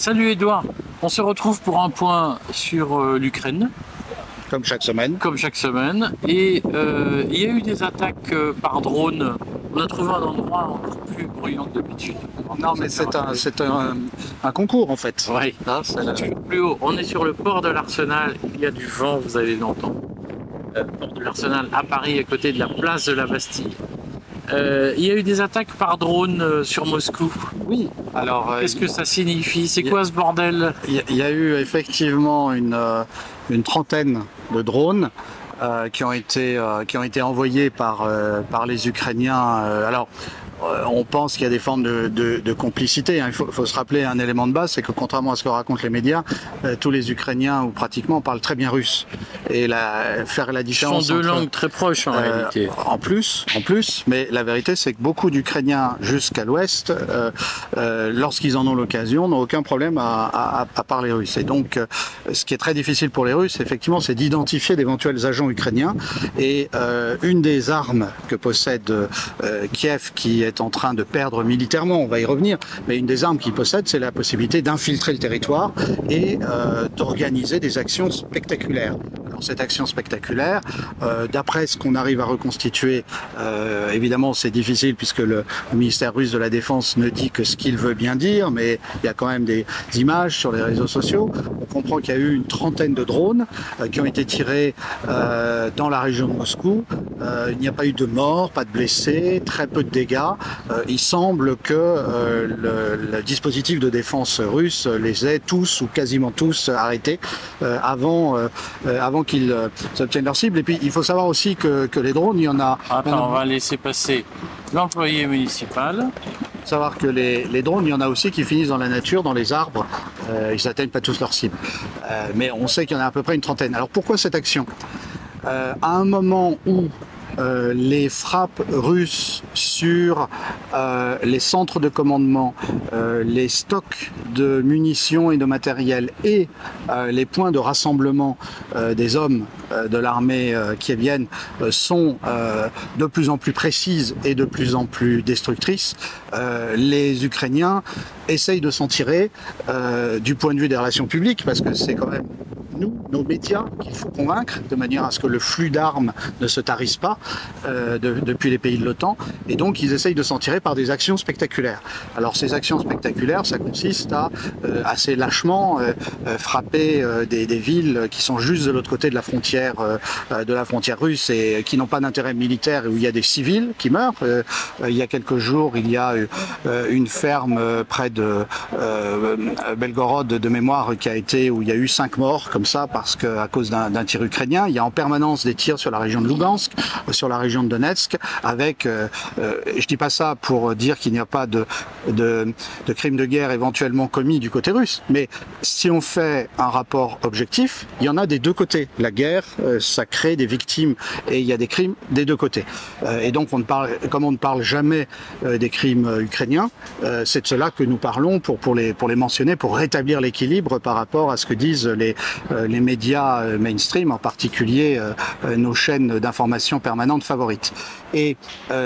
Salut Edouard, on se retrouve pour un point sur euh, l'Ukraine, comme chaque semaine. comme chaque semaine. Et euh, il y a eu des attaques euh, par drone. On a trouvé un endroit encore plus bruyant que d'habitude. Non, mais c'est un, c'est un, un concours en fait. Oui, c'est la- plus haut. On est sur le port de l'Arsenal. Il y a du vent, vous allez l'entendre. Port de l'Arsenal à Paris, à côté de la place de la Bastille. Euh, il y a eu des attaques par drone euh, sur Moscou. Oui, alors euh, Qu'est-ce que ça signifie? C'est a- quoi ce bordel? il y, a- il y a eu effectivement une, une trentaine de drones euh, qui, ont été, euh, qui ont été envoyés par, euh, par les Ukrainiens. Alors, on pense qu'il y a des formes de, de, de complicité. hein. Il faut, faut se rappeler un élément de base, c'est que contrairement à ce que racontent les médias, euh, tous les Ukrainiens, ou pratiquement, parlent très bien russe. Et la, faire la Ce sont différence deux entre- langues très proches en Euh, réalité. En plus, en plus, mais la vérité c'est que beaucoup d'Ukrainiens jusqu'à l'ouest, euh, euh, lorsqu'ils en ont l'occasion, n'ont aucun problème à, à- à parler russe. Et donc, euh, ce qui est très difficile pour les Russes, effectivement, c'est d'identifier d'éventuels agents ukrainiens. Et euh, une des armes que possède euh, Kiev, qui est en train de perdre militairement, on va y revenir, mais une des armes qu'il possède, c'est la possibilité d'infiltrer le territoire et euh, d'organiser des actions spectaculaires. Cette action spectaculaire, euh, d'après ce qu'on arrive à reconstituer, euh, évidemment c'est difficile puisque le, ministère russe de la Défense ne dit que ce qu'il veut bien dire, mais il y a quand même des images sur les réseaux sociaux. On comprend qu'il y a eu une trentaine de drones euh, qui ont été tirés euh, dans la région de Moscou. Il n'y a pas eu de morts, pas de blessés, très peu de dégâts. Il semble que le, le dispositif de défense russe les ait tous ou quasiment tous arrêtés avant, avant qu'ils euh, obtiennent leur cible. Et puis il faut savoir aussi que, que les drones, il y en a. Attends, on va laisser passer l'employé municipal. faut savoir que les, les drones, il y en a aussi qui finissent dans la nature, dans les arbres. Euh, ils n'atteignent pas tous leur cible. Euh, mais on sait qu'il y en a à peu près une trentaine. Alors pourquoi cette action? Euh, À un moment où euh, les frappes russes sur euh, les centres de commandement, euh, les stocks de munitions et de matériel et les points de rassemblement des hommes de l'armée kievienne sont de plus en plus précises et de plus en plus destructrices, les Ukrainiens essayent de s'en tirer du point de vue des relations publiques parce que c'est quand même nos médias, qu'il faut convaincre de manière à ce que le flux d'armes ne se tarisse pas euh, de- depuis les pays de l'OTAN. Et donc, ils essayent de s'en tirer par des actions spectaculaires. Alors, ces actions spectaculaires, ça consiste à euh, assez lâchement euh, euh, frapper euh, des, des villes qui sont juste de l'autre côté de la frontière de la frontière russe et qui n'ont pas d'intérêt militaire et où il y a des civils qui meurent. Il y a quelques jours, il y a une ferme près de Belgorod de mémoire qui a été où il y a eu cinq morts comme ça parce que à cause d'un tir ukrainien. Il y a en permanence des tirs sur la région de Lugansk, euh, sur la région de Donetsk, avec. Euh, euh, je dis pas ça pour dire qu'il n'y a pas de, crimes de guerre éventuellement commis du côté russe, mais si on fait un rapport objectif, il y en a des deux côtés. La guerre, euh, ça crée des victimes et il y a des crimes des deux côtés. Euh, et donc, on comme on ne parle jamais des crimes ukrainiens, c'est de cela que nous parlons pour, les, mentionner, pour rétablir l'équilibre par rapport à ce que disent les, les médias euh, mainstream, en particulier euh, euh, nos chaînes d'information permanentes favorites. Et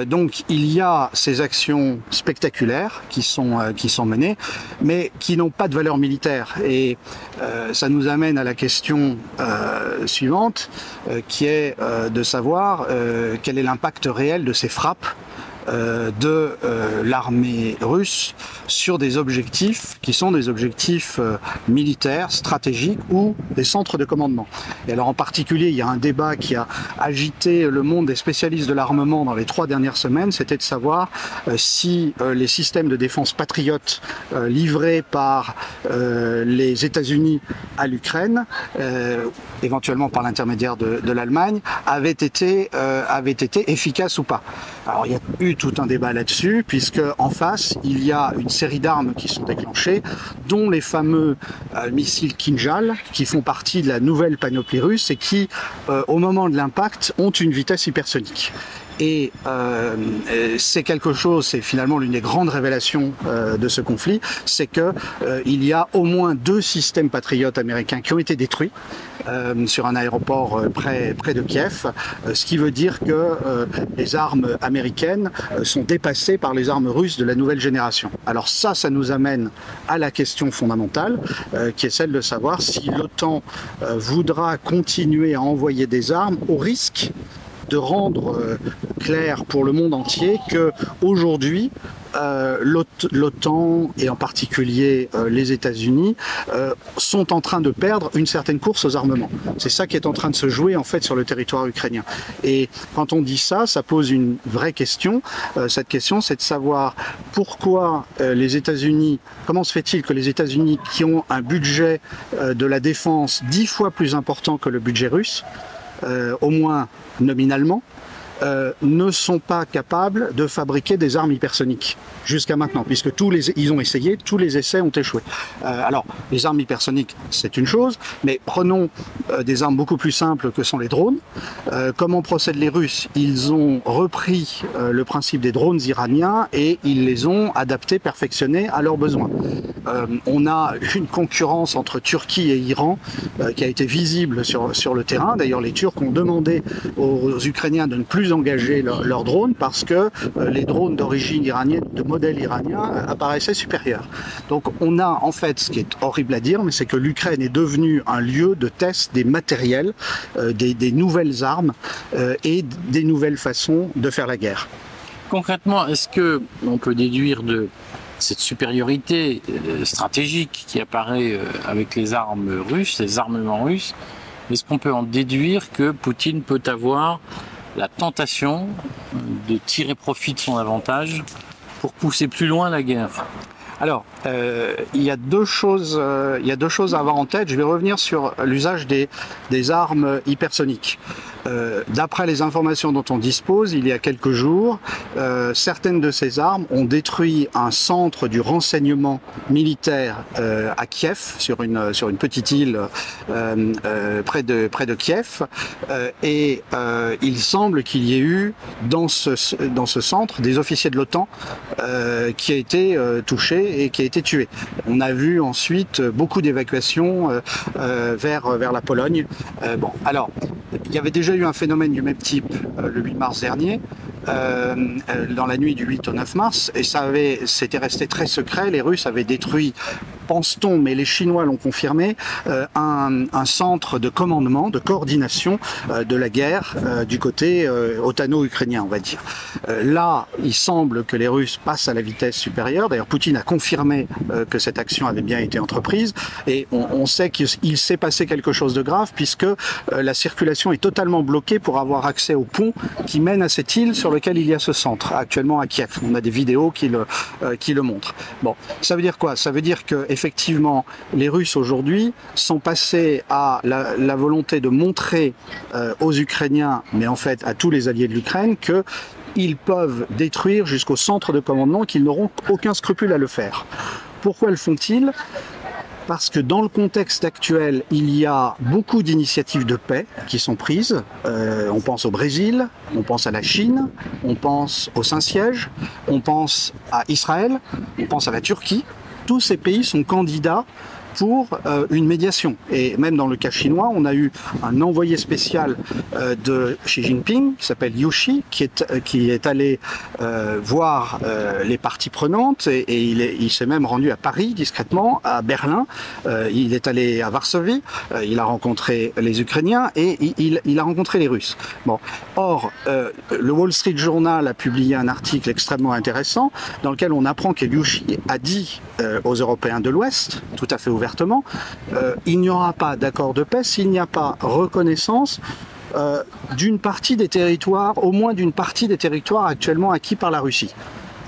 donc, il y a ces actions spectaculaires qui sont, qui sont menées, mais qui n'ont pas de valeur militaire. Et ça nous amène à la question suivante, qui est de savoir quel est l'impact réel de ces frappes euh, de euh, l'armée russe sur des objectifs qui sont des objectifs euh, militaires, stratégiques ou des centres de commandement. Et alors en particulier, il y a un débat qui a agité le monde des spécialistes de l'armement dans les trois dernières semaines, c'était de savoir si les systèmes de défense patriotes livrés par les États-Unis à l'Ukraine, éventuellement par l'intermédiaire de, l'Allemagne, avaient été, avaient été efficaces ou pas. Alors il y a eu tout un débat là-dessus, puisque en face, il y a une série d'armes qui sont déclenchées, dont les fameux euh, missiles Kinjal, qui font partie de la nouvelle panoplie russe et qui, euh, au moment de l'impact, ont une vitesse hypersonique. Et euh, c'est quelque chose, c'est finalement l'une des grandes révélations euh, de ce conflit, c'est que euh, il y a au moins deux systèmes patriotes américains qui ont été détruits euh, sur un aéroport euh, près, près de Kiev, euh, ce qui veut dire que les armes américaines sont dépassées par les armes russes de la nouvelle génération. Alors ça, ça nous amène à la question fondamentale, qui est celle de savoir si l'OTAN voudra continuer à envoyer des armes au risque de rendre clair pour le monde entier que aujourd'hui euh, l'OTAN et en particulier euh, les États-Unis euh, sont en train de perdre une certaine course aux armements. C'est ça qui est en train de se jouer en fait sur le territoire ukrainien. Et quand on dit ça, ça pose une vraie question. cette question, c'est de savoir pourquoi les États-Unis, comment se fait-il que les États-Unis, qui ont un budget de la défense dix fois plus important que le budget russe, au moins nominalement, euh, ne sont pas capables de fabriquer des armes hypersoniques jusqu'à maintenant, puisque tous les ils ont essayé, tous les essais ont échoué. Euh, alors, les armes hypersoniques, c'est une chose, mais prenons euh, des armes beaucoup plus simples que sont les drones. comment procèdent les Russes? Ils ont repris le principe des drones iraniens et ils les ont adaptés, perfectionnés à leurs besoins. on a une concurrence entre Turquie et Iran qui a été visible sur, sur le terrain. D'ailleurs, les Turcs ont demandé aux Ukrainiens de ne plus engager leurs drones parce que euh, les drones d'origine iranienne, de modèle iranien, euh, apparaissaient supérieurs. Donc on a en fait, ce qui est horrible à dire, mais c'est que l'Ukraine est devenue un lieu de test des matériels, euh, des, nouvelles armes et des nouvelles façons de faire la guerre. Concrètement, est-ce que on peut déduire de cette supériorité stratégique qui apparaît avec les armes russes, les armements russes, est-ce qu'on peut en déduire que Poutine peut avoir la tentation de tirer profit de son avantage pour pousser plus loin la guerre alors, euh, il, y a deux choses, euh, il y a deux choses à avoir en tête. Je vais revenir sur l'usage des, des armes hypersoniques. Euh, d'après les informations dont on dispose, il y a quelques jours, euh, certaines de ces armes ont détruit un centre du renseignement militaire euh, à Kiev, sur une, petite île près, de, Kiev. et il semble qu'il y ait eu dans ce, dans ce centre des officiers de l'OTAN qui a été touché et qui a été tué. On a vu ensuite beaucoup d'évacuations vers, vers la Pologne. bon, alors, il y avait déjà eu un phénomène du même type euh, le 8 mars dernier, euh, euh, dans la nuit du 8 au 9 mars, et ça avait, c'était resté très secret. Les Russes avaient détruit pense-t-on, mais les Chinois l'ont confirmé, euh, un, un, centre de commandement, de coordination euh, de la guerre euh, du côté otano-ukrainien, on va dire. là, il semble que les Russes passent à la vitesse supérieure. D'ailleurs, Poutine a confirmé que cette action avait bien été entreprise, et on, on sait qu'il s'est passé quelque chose de grave puisque la circulation est totalement bloquée pour avoir accès au pont qui mène à cette île sur lequel il y a ce centre, actuellement à Kiev. On a des vidéos qui le, le montrent. Bon, ça veut dire quoi? Ça veut dire que effectivement, les Russes aujourd'hui sont passés à la, volonté de montrer euh, aux Ukrainiens, mais en fait à tous les alliés de l'Ukraine, que ils peuvent détruire jusqu'au centre de commandement, qu'ils n'auront aucun scrupule à le faire. Pourquoi le font-ils? Parce que dans le contexte actuel, il y a beaucoup d'initiatives de paix qui sont prises. Euh, on pense au Brésil, on pense à la Chine, on pense au Saint-Siège, on pense à Israël, on pense à la Turquie tous ces pays sont candidats pour euh, une médiation. Et même dans le cas chinois, on a eu un envoyé spécial euh, de Xi Jinping, qui s'appelle Yushi, qui est, euh, qui est allé voir les parties prenantes, et, il s'est même rendu à Paris discrètement, à Berlin, il est allé à Varsovie, il a rencontré les Ukrainiens, et il, a rencontré les Russes. Bon. Or, le Wall Street Journal a publié un article extrêmement intéressant, dans lequel on apprend que Yushi a dit aux Européens de l'Ouest, tout à fait euh, il n'y aura pas d'accord de paix s'il n'y a pas reconnaissance euh, d'une partie des territoires, au moins d'une partie des territoires actuellement acquis par la Russie.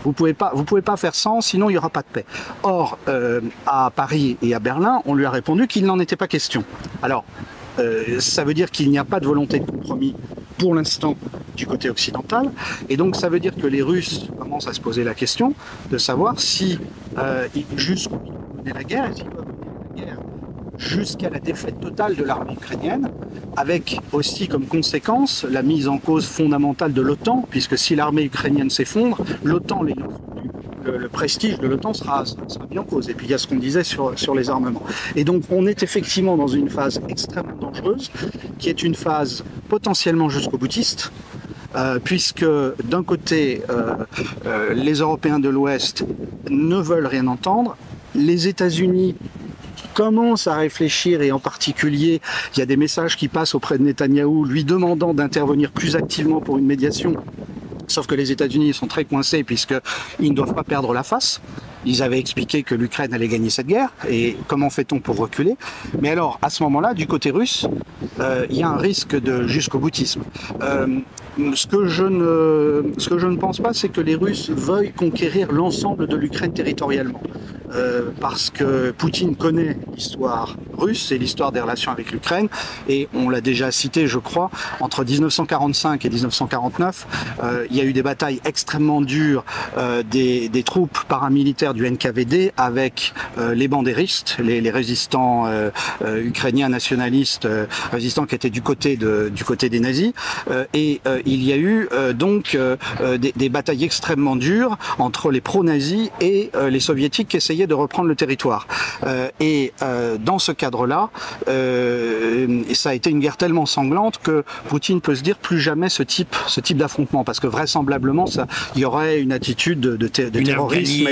Vous pouvez pouvez pas faire sans, sinon il n'y aura pas de paix. Or, euh, à Paris et à Berlin, on lui a répondu qu'il n'en était pas question. Alors, ça veut dire qu'il n'y a pas de volonté de compromis pour l'instant du côté occidental, et donc ça veut dire que les Russes commencent à se poser la question de savoir si jusqu'où ils mener la guerre, et s'ils peuvent jusqu'à la défaite totale de l'armée ukrainienne, avec aussi comme conséquence la mise en cause fondamentale de l'OTAN, puisque si l'armée ukrainienne s'effondre, l'OTAN le, le, prestige de l'OTAN sera, sera bien en cause. Et puis il y a ce qu'on disait sur, sur les armements. Et donc on est effectivement dans une phase extrêmement dangereuse, qui est une phase potentiellement jusqu'au boutiste, euh, puisque d'un côté, euh, euh, les Européens de l'Ouest ne veulent rien entendre, les États-Unis commencent à réfléchir et en particulier, il y a des messages qui passent auprès de Netanyahou lui demandant d'intervenir plus activement pour une médiation. Sauf que les États-Unis sont très coincés puisqu'ils ne doivent pas perdre la face. Ils avaient expliqué que l'Ukraine allait gagner cette guerre et comment fait-on pour reculer? Mais alors, à ce moment-là, du côté russe, euh, il y a un risque de jusqu'au boutisme. Euh, ce que je ne pense pas, c'est que les Russes veuillent conquérir l'ensemble de l'Ukraine territorialement. Euh, parce que Poutine connaît l'histoire russe et l'histoire des relations avec l'Ukraine, et on l'a déjà cité, je crois, entre 1945 et 1949, euh, il y a eu des batailles extrêmement dures euh, des, troupes paramilitaires du NKVD avec les bandéristes, les, résistants ukrainiens nationalistes, résistants qui étaient du côté, du côté des nazis, et il y a eu donc des, des, batailles extrêmement dures entre les pro-nazis et les soviétiques qui essayaient de reprendre le territoire. et dans ce cadre-là, ça a été une guerre tellement sanglante que Poutine peut se dire plus jamais ce type, ce type d'affrontement, parce que vraisemblablement, ça, il y aurait une attitude de, de, de une terrorisme.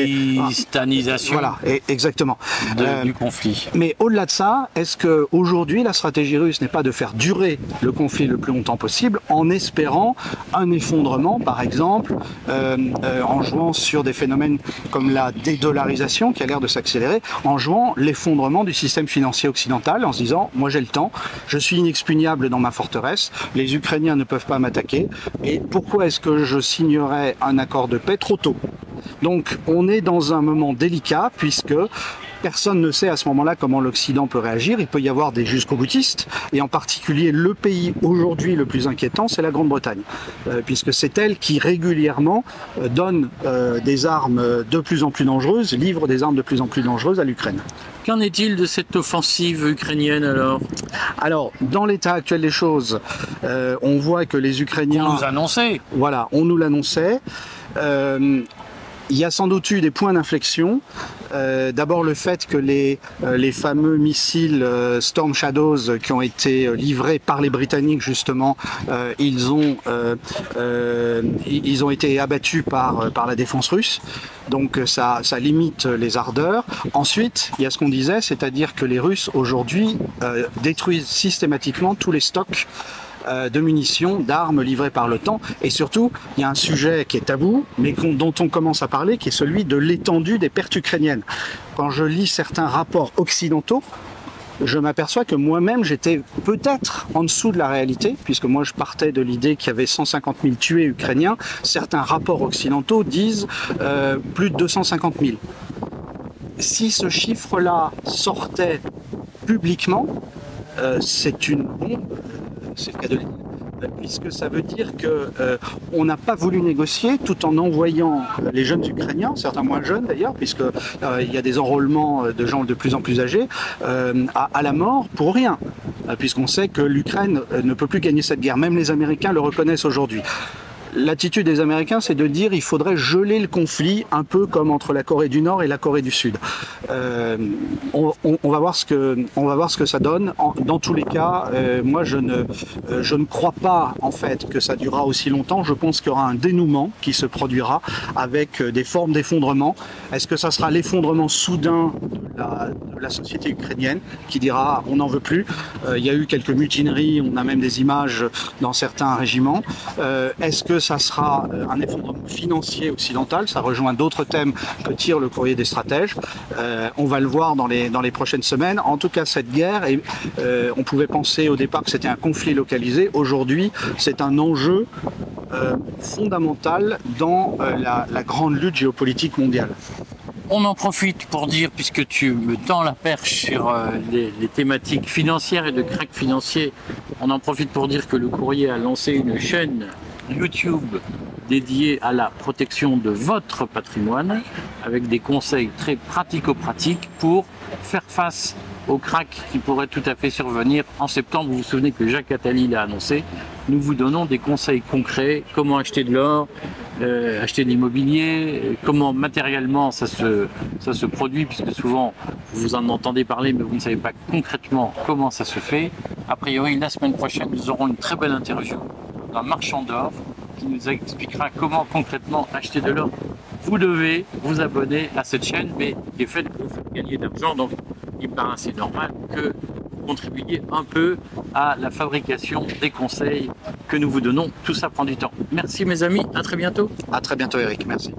afghanisation. Voilà, et, exactement. De, euh, du conflit. Mais au-delà de ça, est-ce que aujourd'hui la stratégie russe n'est pas de faire durer le conflit le plus longtemps possible en espérant un effondrement, par exemple, euh, euh, en jouant sur des phénomènes comme la dédollarisation qui a l'air de s'accélérer, en jouant l'effondrement du système financier occidental, en se disant, moi j'ai le temps, je suis inexpugnable dans ma forteresse, les Ukrainiens ne peuvent pas m'attaquer, et pourquoi est-ce que je signerais un accord de paix trop tôt? Donc on est dans un moment délicat puisque personne ne sait à ce moment-là comment l'Occident peut réagir. Il peut y avoir des jusqu'au boutistes, et en particulier le pays aujourd'hui le plus inquiétant, c'est la Grande-Bretagne, euh, puisque c'est elle qui régulièrement euh, donne euh, des armes de plus en plus dangereuses, livre des armes de plus en plus dangereuses à l'Ukraine. Qu'en est-il de cette offensive ukrainienne alors? Alors, dans l'état actuel des choses, euh, on voit que les Ukrainiens... On nous annonçait. Voilà, on nous l'annonçait. Euh, il y a sans doute eu des points d'inflexion. Euh, D'abord le fait que les, euh, fameux missiles euh, Storm Shadows qui ont été livrés par les Britanniques justement, ils ont ils ont été abattus par par la défense russe. Donc ça, ça limite les ardeurs. Ensuite, il y a ce qu'on disait, c'est-à-dire que les Russes aujourd'hui détruisent systématiquement tous les stocks de munitions, d'armes livrées par l'OTAN. Et surtout, il y a un sujet qui est tabou, mais dont on commence à parler, qui est celui de l'étendue des pertes ukrainiennes. Quand je lis certains rapports occidentaux, je m'aperçois que moi-même j'étais peut-être en dessous de la réalité, puisque moi je partais de l'idée qu'il y avait 150 000 tués ukrainiens. Certains rapports occidentaux disent euh, plus de 250 000. Si ce chiffre-là sortait publiquement, euh, c'est une bombe c'est le de puisque ça veut dire que euh, on n'a pas voulu négocier tout en envoyant les jeunes Ukrainiens, certains moins jeunes d'ailleurs, puisque euh, il y a des enrôlements de gens de plus en plus âgés, euh, à, la mort pour rien, puisqu'on sait que l'Ukraine ne peut plus gagner cette guerre. Même les Américains le reconnaissent aujourd'hui l'attitude des Américains, c'est de dire il faudrait geler le conflit, un peu comme entre la Corée du Nord et la Corée du Sud. Euh, on, va voir ce que, on va voir ce que ça donne. Dans tous les cas, euh, moi, je ne, euh, je ne crois pas en fait que ça durera aussi longtemps. Je pense qu'il y aura un dénouement qui se produira avec des formes d'effondrement. Est-ce que ça sera l'effondrement soudain de la, de la, société ukrainienne qui dira on n'en veut plus Il y a eu quelques mutineries, on a même des images dans certains régiments. Est-ce que ça sera euh, un effondrement financier occidental. Ça rejoint d'autres thèmes que tire le courrier des stratèges. Euh, on va le voir dans les, dans les prochaines semaines. En tout cas, cette guerre, euh, on pouvait penser au départ que c'était un conflit localisé. Aujourd'hui, c'est un enjeu fondamental dans la, grande lutte géopolitique mondiale. On en profite pour dire, puisque tu me tends la perche sur les, les, thématiques financières et de crack financier, on en profite pour dire que le courrier a lancé une chaîne YouTube dédiée à la protection de votre patrimoine avec des conseils très pratico-pratiques pour faire face au crack qui pourrait tout à fait survenir en septembre. Vous vous souvenez que Jacques Attali l'a annoncé. Nous vous donnons des conseils concrets, comment acheter de l'or, euh, acheter de l'immobilier, comment matériellement ça ça se produit, puisque souvent vous en entendez parler, mais vous ne savez pas concrètement comment ça se fait. A priori, la semaine prochaine, nous aurons une très belle interview d'un marchand d'or qui nous expliquera comment concrètement acheter de l'or. Vous devez vous abonner à cette chaîne, mais qui est faite pour gagner de l'argent. Donc, il me assez normal que vous contribuiez un peu à la fabrication des conseils que nous vous donnons. Tout ça prend du temps. Merci mes amis, à très bientôt. À très bientôt Eric, merci.